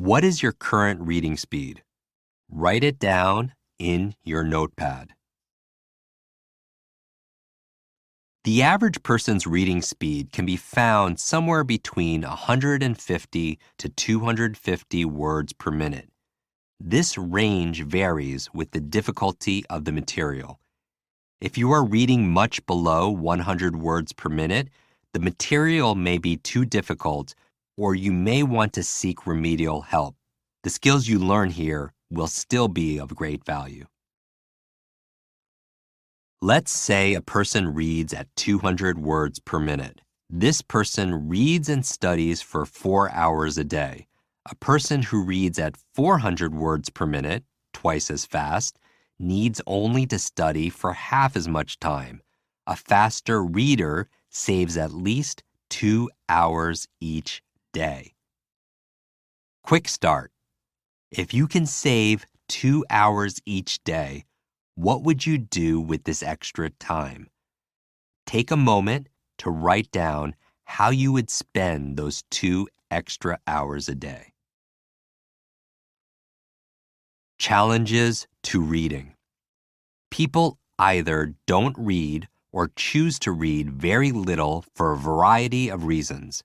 What is your current reading speed? Write it down in your notepad. The average person's reading speed can be found somewhere between 150 to 250 words per minute. This range varies with the difficulty of the material. If you are reading much below 100 words per minute, the material may be too difficult or you may want to seek remedial help. The skills you learn here will still be of great value. Let's say a person reads at 200 words per minute. This person reads and studies for four hours a day. A person who reads at 400 words per minute, twice as fast, needs only to study for half as much time. A faster reader saves at least two hours each day. Quick start. If you can save two hours each day, what would you do with this extra time? Take a moment to write down how you would spend those two extra hours a day. Challenges to reading. People either don't read or choose to read very little for a variety of reasons.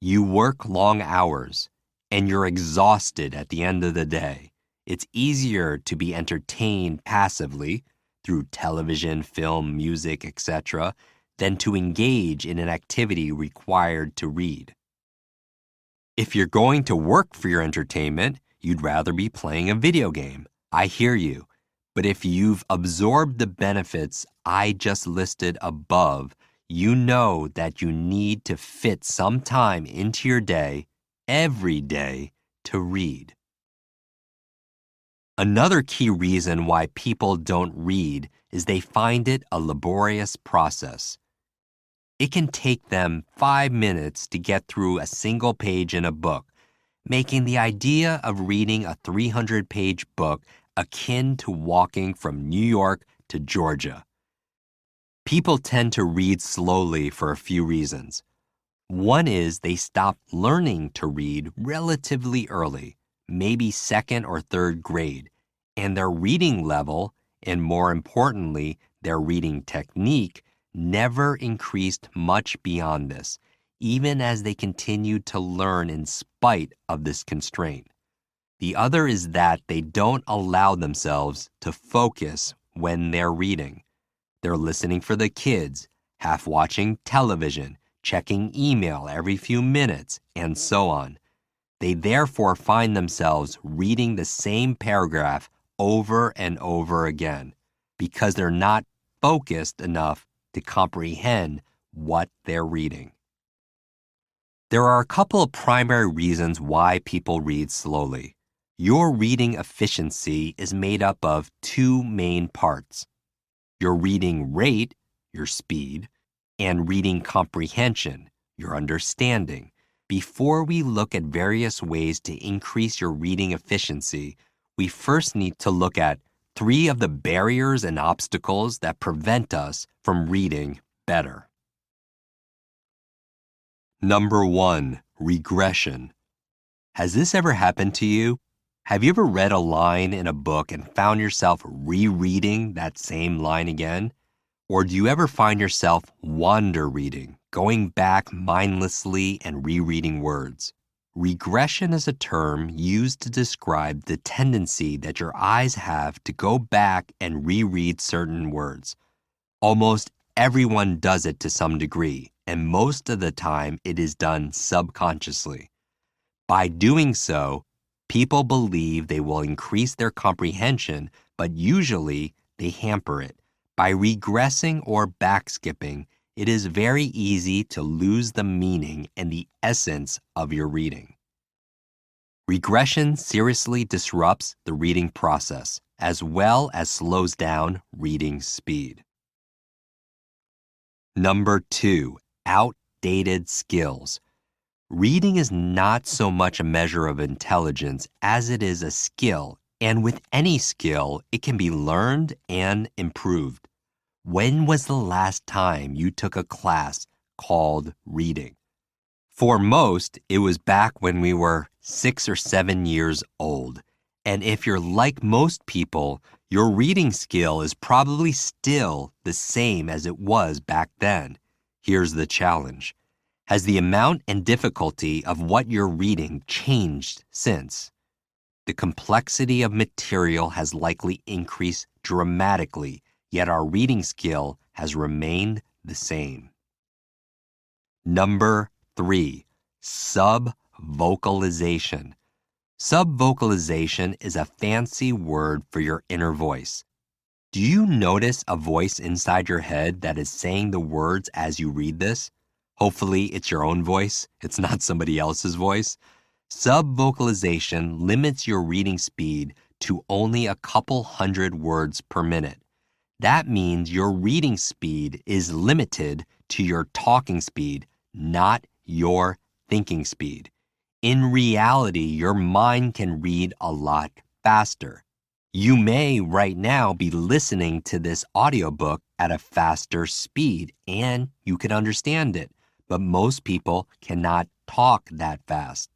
You work long hours and you're exhausted at the end of the day. It's easier to be entertained passively through television, film, music, etc., than to engage in an activity required to read. If you're going to work for your entertainment, you'd rather be playing a video game. I hear you. But if you've absorbed the benefits I just listed above, you know that you need to fit some time into your day, every day, to read. Another key reason why people don't read is they find it a laborious process. It can take them five minutes to get through a single page in a book, making the idea of reading a 300 page book akin to walking from New York to Georgia. People tend to read slowly for a few reasons. One is they stop learning to read relatively early maybe second or third grade, and their reading level, and more importantly, their reading technique, never increased much beyond this, even as they continued to learn in spite of this constraint. The other is that they don't allow themselves to focus when they're reading. They're listening for the kids, half watching television, checking email every few minutes, and so on. They therefore find themselves reading the same paragraph over and over again because they're not focused enough to comprehend what they're reading. There are a couple of primary reasons why people read slowly. Your reading efficiency is made up of two main parts your reading rate, your speed, and reading comprehension, your understanding. Before we look at various ways to increase your reading efficiency, we first need to look at three of the barriers and obstacles that prevent us from reading better. Number one, regression. Has this ever happened to you? Have you ever read a line in a book and found yourself rereading that same line again? Or do you ever find yourself wander reading, going back mindlessly and rereading words. Regression is a term used to describe the tendency that your eyes have to go back and reread certain words. Almost everyone does it to some degree, and most of the time it is done subconsciously. By doing so, people believe they will increase their comprehension, but usually they hamper it. By regressing or backskipping, it is very easy to lose the meaning and the essence of your reading. Regression seriously disrupts the reading process as well as slows down reading speed. Number two, outdated skills. Reading is not so much a measure of intelligence as it is a skill, and with any skill, it can be learned and improved. When was the last time you took a class called reading? For most, it was back when we were six or seven years old. And if you're like most people, your reading skill is probably still the same as it was back then. Here's the challenge Has the amount and difficulty of what you're reading changed since? The complexity of material has likely increased dramatically, yet our reading skill has remained the same. Number three, subvocalization. Subvocalization is a fancy word for your inner voice. Do you notice a voice inside your head that is saying the words as you read this? Hopefully, it's your own voice, it's not somebody else's voice. Subvocalization limits your reading speed to only a couple hundred words per minute. That means your reading speed is limited to your talking speed, not your thinking speed. In reality, your mind can read a lot faster. You may right now be listening to this audiobook at a faster speed and you can understand it, but most people cannot talk that fast.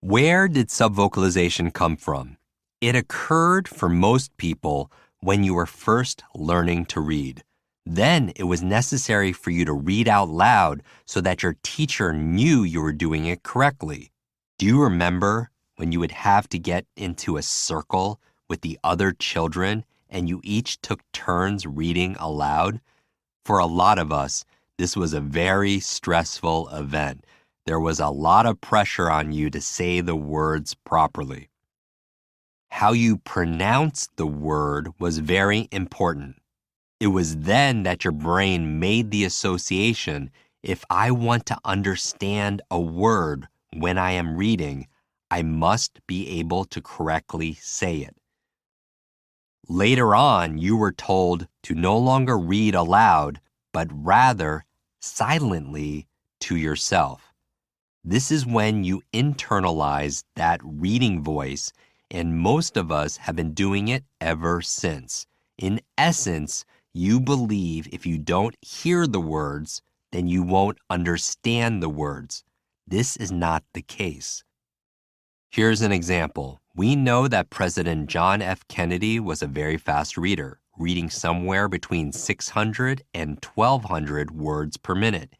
Where did subvocalization come from? It occurred for most people when you were first learning to read. Then it was necessary for you to read out loud so that your teacher knew you were doing it correctly. Do you remember when you would have to get into a circle with the other children and you each took turns reading aloud? For a lot of us, this was a very stressful event. There was a lot of pressure on you to say the words properly. How you pronounced the word was very important. It was then that your brain made the association if I want to understand a word when I am reading, I must be able to correctly say it. Later on, you were told to no longer read aloud, but rather silently to yourself. This is when you internalize that reading voice, and most of us have been doing it ever since. In essence, you believe if you don't hear the words, then you won't understand the words. This is not the case. Here's an example. We know that President John F. Kennedy was a very fast reader, reading somewhere between 600 and 1200 words per minute.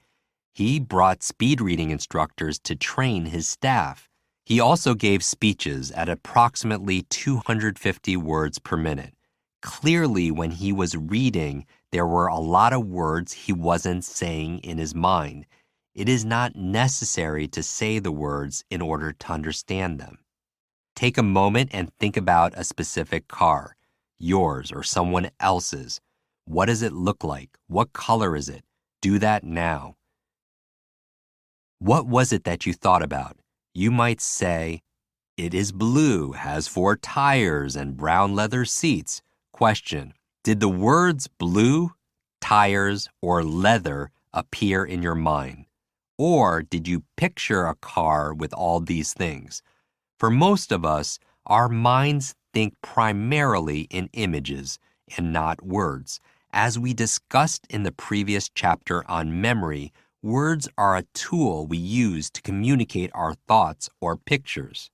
He brought speed reading instructors to train his staff. He also gave speeches at approximately 250 words per minute. Clearly, when he was reading, there were a lot of words he wasn't saying in his mind it is not necessary to say the words in order to understand them. Take a moment and think about a specific car, yours or someone else's. What does it look like? What color is it? Do that now. What was it that you thought about? You might say, It is blue, has four tires, and brown leather seats. Question Did the words blue, tires, or leather appear in your mind? Or did you picture a car with all these things? For most of us, our minds think primarily in images and not words. As we discussed in the previous chapter on memory, words are a tool we use to communicate our thoughts or pictures.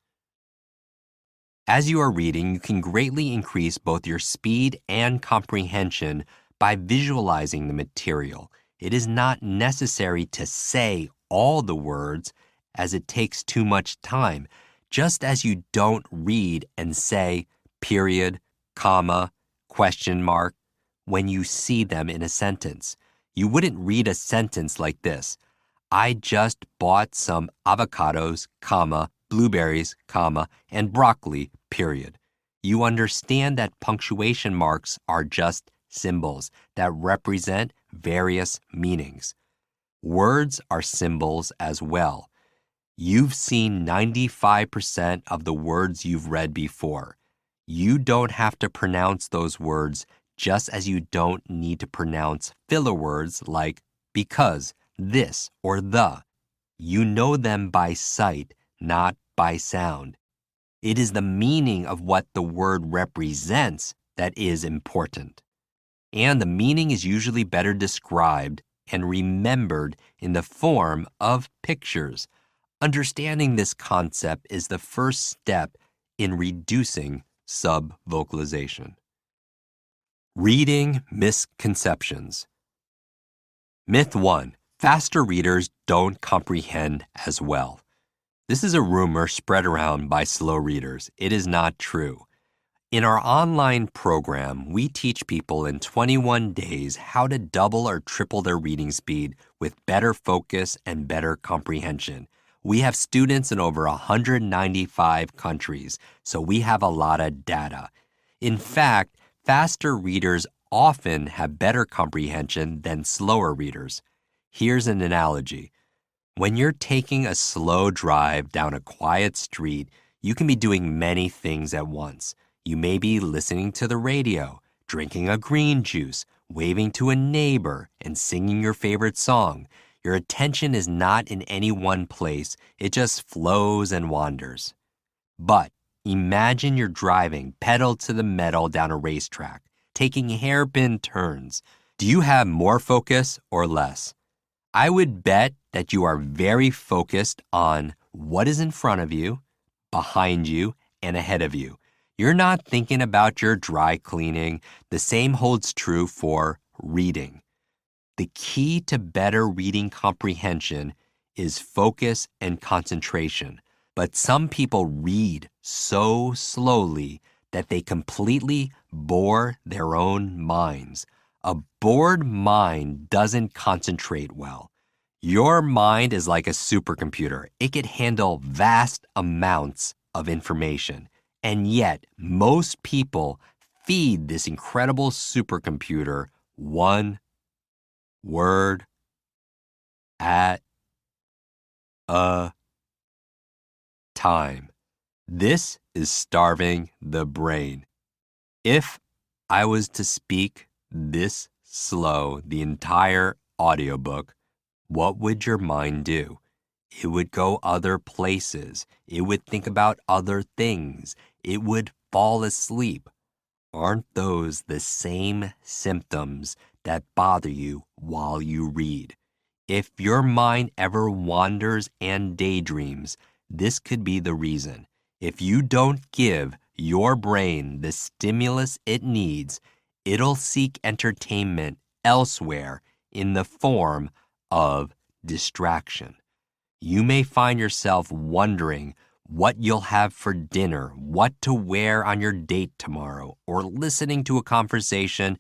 As you are reading, you can greatly increase both your speed and comprehension by visualizing the material. It is not necessary to say all the words as it takes too much time, just as you don't read and say period, comma, question mark when you see them in a sentence. You wouldn't read a sentence like this. I just bought some avocados, comma, blueberries, comma, and broccoli, period. You understand that punctuation marks are just symbols that represent various meanings. Words are symbols as well. You've seen 95% of the words you've read before. You don't have to pronounce those words just as you don't need to pronounce filler words like because, this, or the. You know them by sight, not by sound. It is the meaning of what the word represents that is important. And the meaning is usually better described and remembered in the form of pictures. Understanding this concept is the first step in reducing subvocalization. Reading misconceptions. Myth 1 Faster readers don't comprehend as well. This is a rumor spread around by slow readers. It is not true. In our online program, we teach people in 21 days how to double or triple their reading speed with better focus and better comprehension. We have students in over 195 countries, so we have a lot of data. In fact, faster readers often have better comprehension than slower readers. Here's an analogy. When you're taking a slow drive down a quiet street, you can be doing many things at once. You may be listening to the radio, drinking a green juice, waving to a neighbor, and singing your favorite song. Your attention is not in any one place, it just flows and wanders. But imagine you're driving pedal to the metal down a racetrack, taking hairpin turns. Do you have more focus or less? I would bet that you are very focused on what is in front of you, behind you, and ahead of you. You're not thinking about your dry cleaning. The same holds true for reading. The key to better reading comprehension is focus and concentration. But some people read so slowly that they completely bore their own minds. A bored mind doesn't concentrate well. Your mind is like a supercomputer. It can handle vast amounts of information. And yet, most people feed this incredible supercomputer one word at a time. This is starving the brain. If I was to speak this slow the entire audiobook, what would your mind do? It would go other places. It would think about other things. It would fall asleep. Aren't those the same symptoms that bother you while you read? If your mind ever wanders and daydreams, this could be the reason. If you don't give your brain the stimulus it needs, it'll seek entertainment elsewhere in the form of distraction. You may find yourself wondering what you'll have for dinner, what to wear on your date tomorrow, or listening to a conversation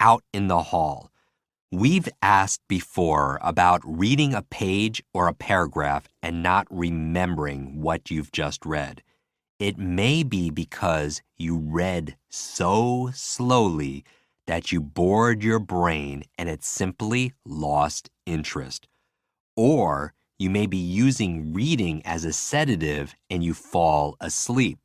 out in the hall. We've asked before about reading a page or a paragraph and not remembering what you've just read. It may be because you read so slowly that you bored your brain and it simply lost interest. Or you may be using reading as a sedative and you fall asleep.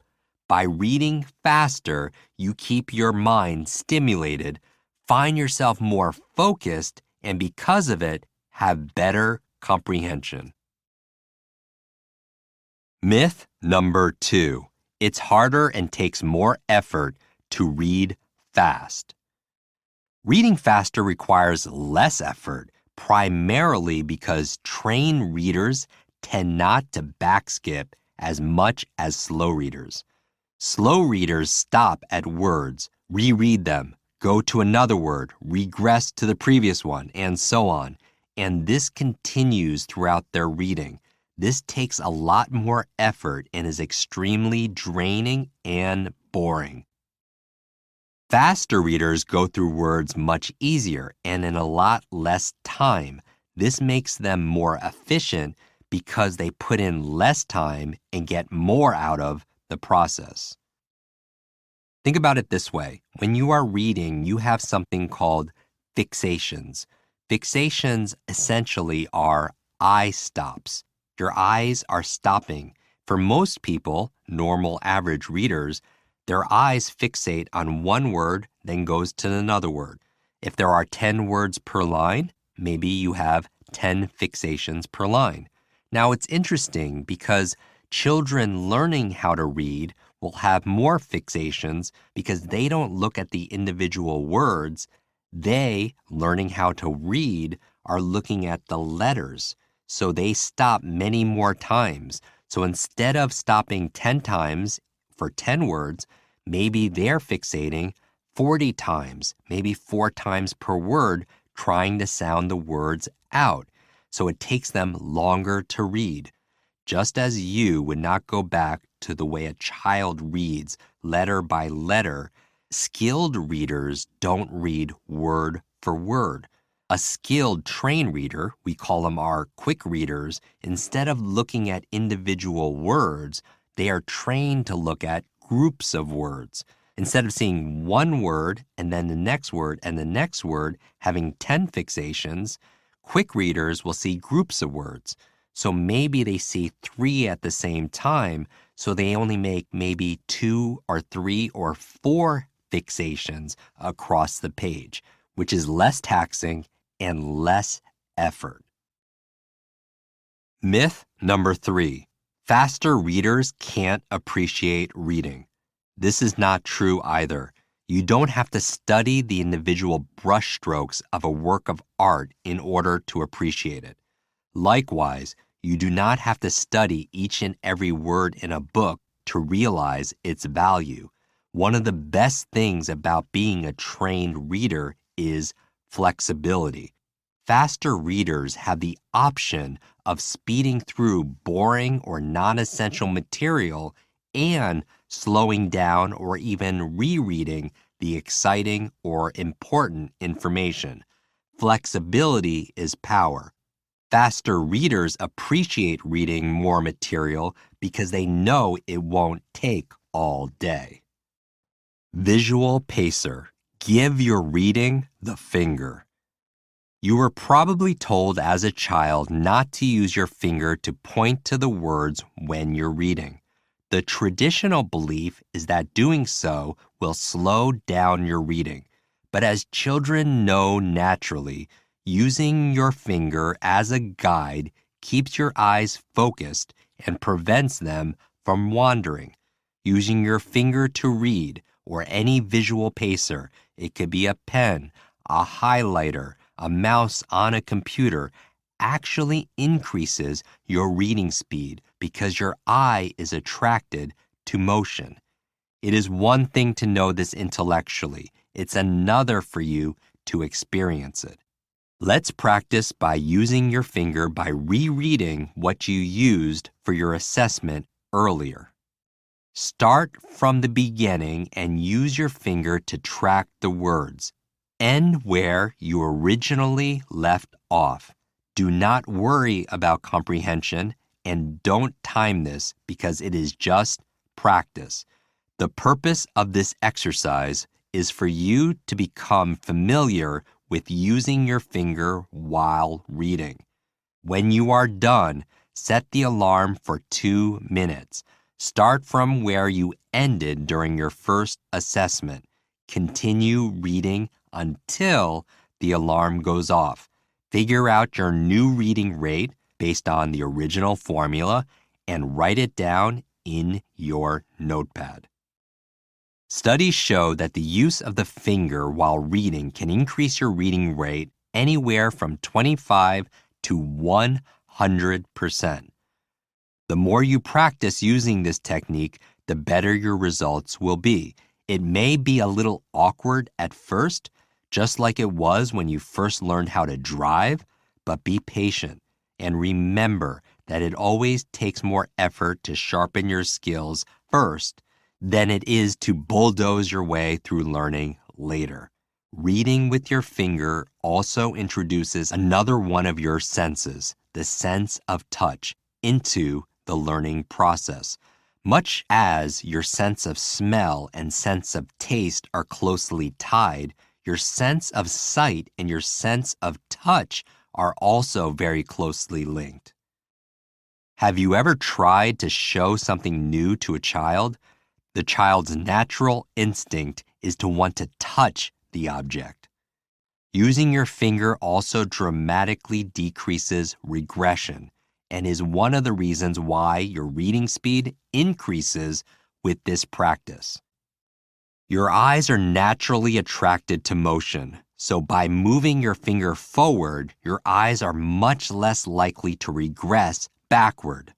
By reading faster, you keep your mind stimulated, find yourself more focused, and because of it, have better comprehension. Myth number two it's harder and takes more effort to read fast. Reading faster requires less effort, primarily because trained readers tend not to backskip as much as slow readers. Slow readers stop at words, reread them, go to another word, regress to the previous one, and so on. And this continues throughout their reading. This takes a lot more effort and is extremely draining and boring. Faster readers go through words much easier and in a lot less time. This makes them more efficient because they put in less time and get more out of the process. Think about it this way when you are reading, you have something called fixations. Fixations essentially are eye stops. Your eyes are stopping. For most people, normal average readers, their eyes fixate on one word, then goes to another word. If there are 10 words per line, maybe you have 10 fixations per line. Now it's interesting because children learning how to read will have more fixations because they don't look at the individual words. They, learning how to read, are looking at the letters. so they stop many more times. So instead of stopping 10 times for 10 words, maybe they're fixating 40 times, maybe four times per word, trying to sound the words out. So it takes them longer to read. Just as you would not go back to the way a child reads letter by letter, skilled readers don't read word for word. A skilled train reader, we call them our Kwik readers, instead of looking at individual words, they are trained to look at groups of words. Instead of seeing one word and then the next word and the next word having 10 fixations, Kwik readers will see groups of words. So maybe they see three at the same time, so they only make maybe two or three or four fixations across the page, which is less taxing and less effort. Myth number three faster readers can't appreciate reading. This is not true either. You don't have to study the individual brushstrokes of a work of art in order to appreciate it. Likewise, you do not have to study each and every word in a book to realize its value. One of the best things about being a trained reader is flexibility. Faster readers have the option of speeding through boring or non essential material and slowing down or even rereading the exciting or important information. Flexibility is power. Faster readers appreciate reading more material because they know it won't take all day. Visual pacer. Give your reading the finger. You were probably told as a child not to use your finger to point to the words when you're reading. The traditional belief is that doing so will slow down your reading. But as children know naturally, using your finger as a guide keeps your eyes focused and prevents them from wandering. Using your finger to read or any visual pacer, it could be a pen, a highlighter, a mouse on a computer actually increases your reading speed because your eye is attracted to motion. It is one thing to know this intellectually, it's another for you to experience it. Let's practice by using your finger by rereading what you used for your assessment earlier. Start from the beginning and use your finger to track the words. End where you originally left off. Do not worry about comprehension and don't time this because it is just practice. The purpose of this exercise is for you to become familiar with using your finger while reading. When you are done, set the alarm for two minutes. Start from where you ended during your first assessment. Continue reading until the alarm goes off. Figure out your new reading rate based on the original formula and write it down in your notepad. Studies show that the use of the finger while reading can increase your reading rate anywhere from 25 to 100%. The more you practice using this technique, the better your results will be. It may be a little awkward at first, just like it was when you first learned how to drive, but be patient and remember that it always takes more effort to sharpen your skills first than it is to bulldoze your way through learning later. Reading with your finger also introduces another one of your senses, the sense of touch, into the learning process. Much as your sense of smell and sense of taste are closely tied, your sense of sight and your sense of touch are also very closely linked. Have you ever tried to show something new to a child? The child's natural instinct is to want to touch the object. Using your finger also dramatically decreases regression and is one of the reasons why your reading speed increases with this practice. Your eyes are naturally attracted to motion, so by moving your finger forward, your eyes are much less likely to regress backward.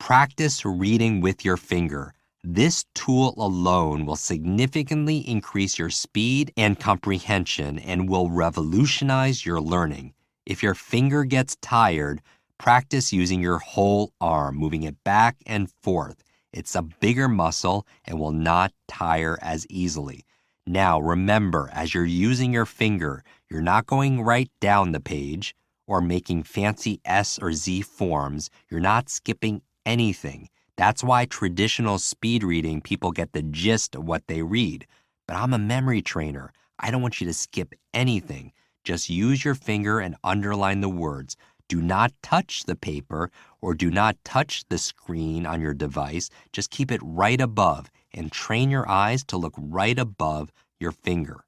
Practice reading with your finger. This tool alone will significantly increase your speed and comprehension and will revolutionize your learning. If your finger gets tired, practice using your whole arm, moving it back and forth. It's a bigger muscle and will not tire as easily. Now, remember, as you're using your finger, you're not going right down the page or making fancy S or Z forms. You're not skipping anything. That's why traditional speed reading, people get the gist of what they read. But I'm a memory trainer. I don't want you to skip anything. Just use your finger and underline the words. Do not touch the paper or do not touch the screen on your device. Just keep it right above and train your eyes to look right above your finger.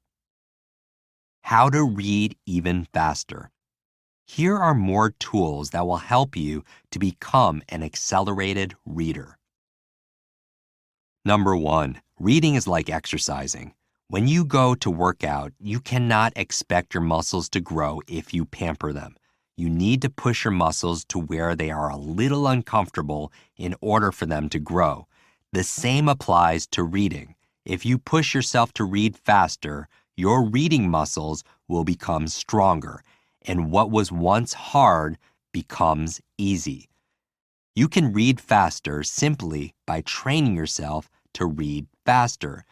How to read even faster. Here are more tools that will help you to become an accelerated reader. Number one, reading is like exercising. When you go to work out, you cannot expect your muscles to grow if you pamper them you need to push your muscles to where they are a little uncomfortable in order for them to grow. The same applies to reading. If you push yourself to read faster, your reading muscles will become stronger, and what was once hard becomes easy. You can read faster simply by training yourself to read faster.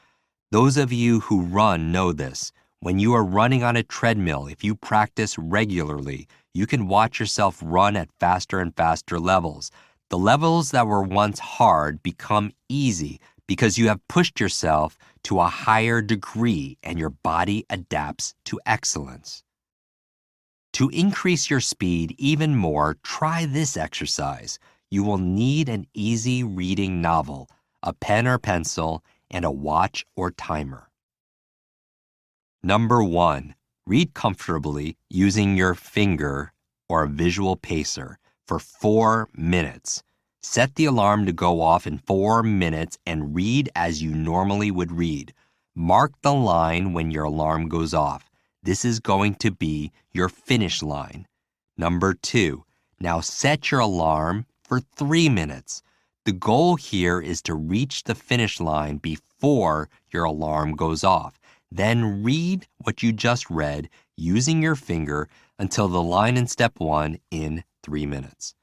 Those of you who run know this. When you are running on a treadmill, if you practice regularly, you can watch yourself run at faster and faster levels. The levels that were once hard become easy because you have pushed yourself to a higher degree and your body adapts to excellence. To increase your speed even more, try this exercise. You will need an easy reading novel, a pen or pencil, and a watch or timer. Number one, Read comfortably using your finger or a visual pacer for four minutes. Set the alarm to go off in four minutes and read as you normally would read. Mark the line when your alarm goes off. This is going to be your finish line. Number two, now set your alarm for three minutes. The goal here is to reach the finish line before your alarm goes off. Then read what you just read using your finger until the line in step one in three minutes.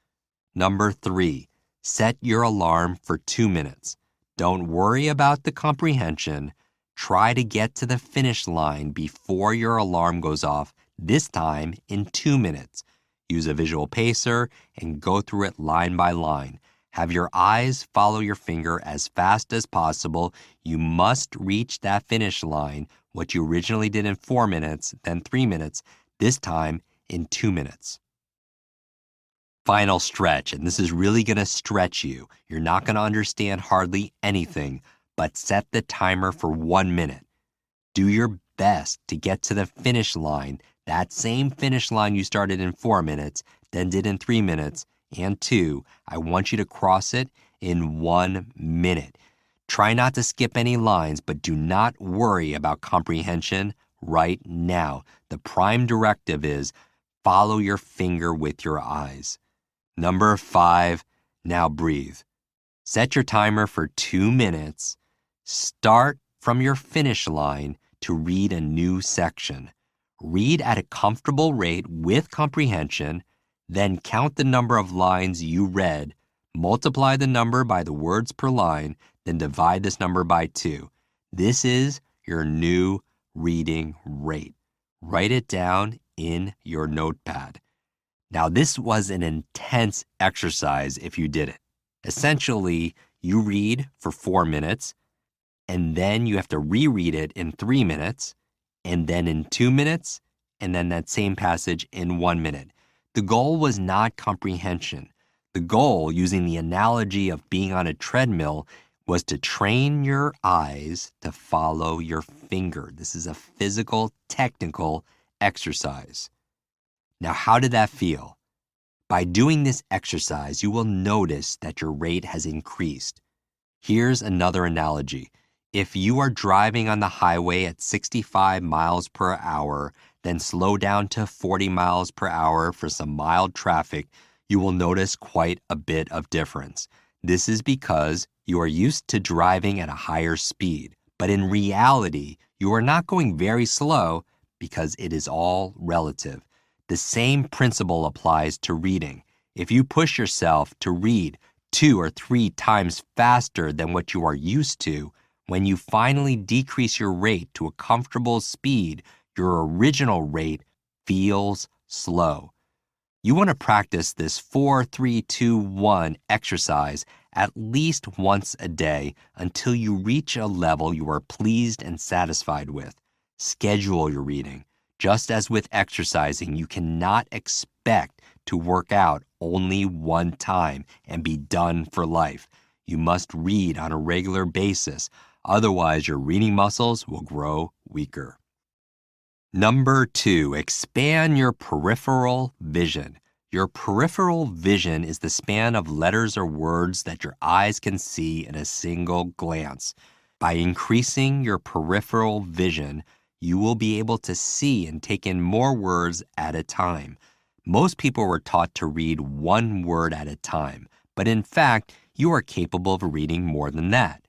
Number three, set your alarm for two minutes. Don't worry about the comprehension. Try to get to the finish line before your alarm goes off, this time in two minutes. Use a visual pacer and go through it line by line. Have your eyes follow your finger as fast as possible. You must reach that finish line, what you originally did in four minutes, then three minutes, this time in two minutes. Final stretch, and this is really going to stretch you. You're not going to understand hardly anything, but set the timer for one minute. Do your best to get to the finish line, that same finish line you started in four minutes, then did in three minutes and two, I want you to cross it in one minute. Try not to skip any lines, but do not worry about comprehension right now. The prime directive is follow your finger with your eyes. Number five, now breathe. Set your timer for two minutes. Start from your finish line to read a new section. Read at a comfortable rate with comprehension then count the number of lines you read, multiply the number by the words per line, then divide this number by two. This is your new reading rate. Write it down in your notepad. Now, this was an intense exercise if you did it. Essentially, you read for four minutes, and then you have to reread it in three minutes, and then in two minutes, and then that same passage in one minute. The goal was not comprehension. The goal, using the analogy of being on a treadmill, was to train your eyes to follow your finger. This is a physical, technical exercise. Now, how did that feel? By doing this exercise, you will notice that your rate has increased. Here's another analogy. If you are driving on the highway at 65 miles per hour, then slow down to 40 miles per hour for some mild traffic, you will notice quite a bit of difference. This is because you are used to driving at a higher speed, but in reality, you are not going very slow because it is all relative. The same principle applies to reading. If you push yourself to read two or three times faster than what you are used to, when you finally decrease your rate to a comfortable speed, your original rate feels slow. You want to practice this 4 3 2 1 exercise at least once a day until you reach a level you are pleased and satisfied with. Schedule your reading. Just as with exercising, you cannot expect to work out only one time and be done for life. You must read on a regular basis, otherwise, your reading muscles will grow weaker. Number two, expand your peripheral vision. Your peripheral vision is the span of letters or words that your eyes can see in a single glance. By increasing your peripheral vision, you will be able to see and take in more words at a time. Most people were taught to read one word at a time, but in fact, you are capable of reading more than that.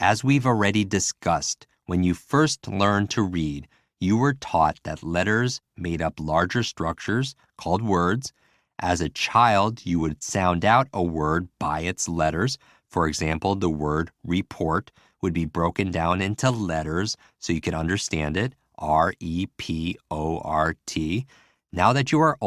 As we've already discussed, when you first learned to read, you were taught that letters made up larger structures called words. As a child, you would sound out a word by its letters. For example, the word report would be broken down into letters so you could understand it R E P O R T. Now that you are